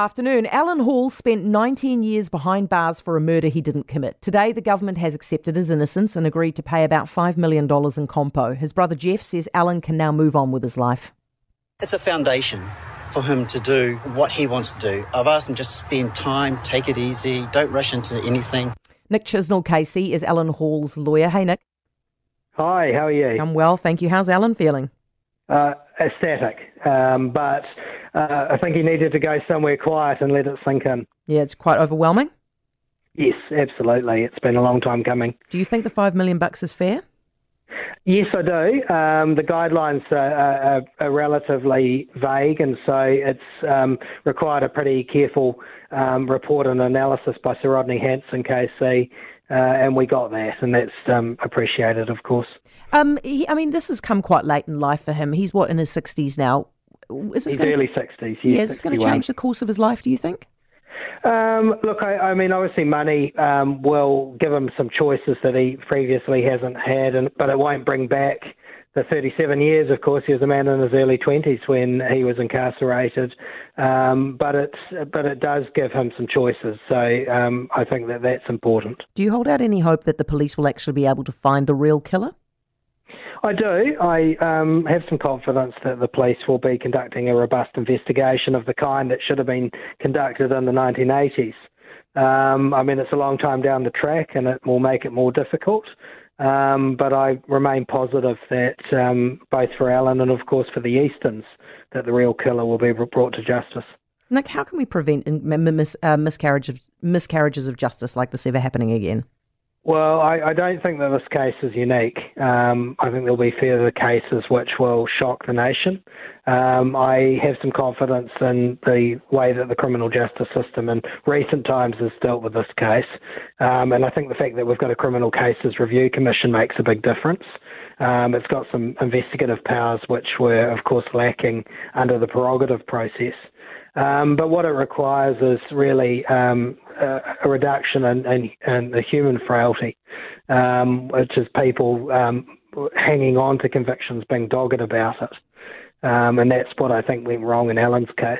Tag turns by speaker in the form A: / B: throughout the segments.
A: Afternoon. Alan Hall spent 19 years behind bars for a murder he didn't commit. Today, the government has accepted his innocence and agreed to pay about $5 million in compo. His brother Jeff says Alan can now move on with his life.
B: It's a foundation for him to do what he wants to do. I've asked him just to spend time, take it easy, don't rush into anything.
A: Nick Chisnall KC is Alan Hall's lawyer. Hey, Nick.
C: Hi, how are you?
A: I'm well, thank you. How's Alan feeling?
C: Uh, ecstatic, um, but uh, I think he needed to go somewhere quiet and let it sink in.
A: Yeah, it's quite overwhelming.
C: Yes, absolutely. It's been a long time coming.
A: Do you think the five million bucks is fair?
C: Yes, I do. Um, the guidelines are, are, are, relatively vague, and so it's um, required a pretty careful um, report and analysis by Sir Rodney Hansen, KC, uh, and we got that, and that's um, appreciated, of course.
A: Um, he, I mean, this has come quite late in life for him. He's what in his sixties now.
C: Is this gonna, early sixties?
A: Yeah, is this going to change the course of his life? Do you think?
C: Um, look, I, I, mean, obviously, money um, will give him some choices that he previously hasn't had, and but it won't bring back the 37 years, of course, he was a man in his early 20s when he was incarcerated. Um, but it's but it does give him some choices. So um, I think that that's important.
A: Do you hold out any hope that the police will actually be able to find the real killer?
C: I do. I um, have some confidence that the police will be conducting a robust investigation of the kind that should have been conducted in the 1980s. Um, I mean, it's a long time down the track, and it will make it more difficult. Um, but I remain positive that um, both for Alan and, of course, for the Eastons, that the real killer will be brought to justice.
A: Nick, how can we prevent mis- uh, miscarriage of, miscarriages of justice like this ever happening again?
C: Well, I, I, don't think that this case is unique. Um, I think there'll be further cases which will shock the nation. Um, I have some confidence in the way that the criminal justice system in recent times has dealt with this case. Um, and I think the fact that we've got a criminal cases review commission makes a big difference. Um, it's got some investigative powers which were, of course, lacking under the prerogative process. Um, but what it requires is really um, a, a, reduction in, in, in, the human frailty, um, which is people um, hanging on to convictions, being dogged about it. Um, and that's what I think went wrong in Alan's case.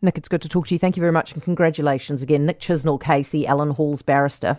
A: Nick, it's good to talk to you. Thank you very much and congratulations again. Nick Chisnall KC, Alan Hall's barrister.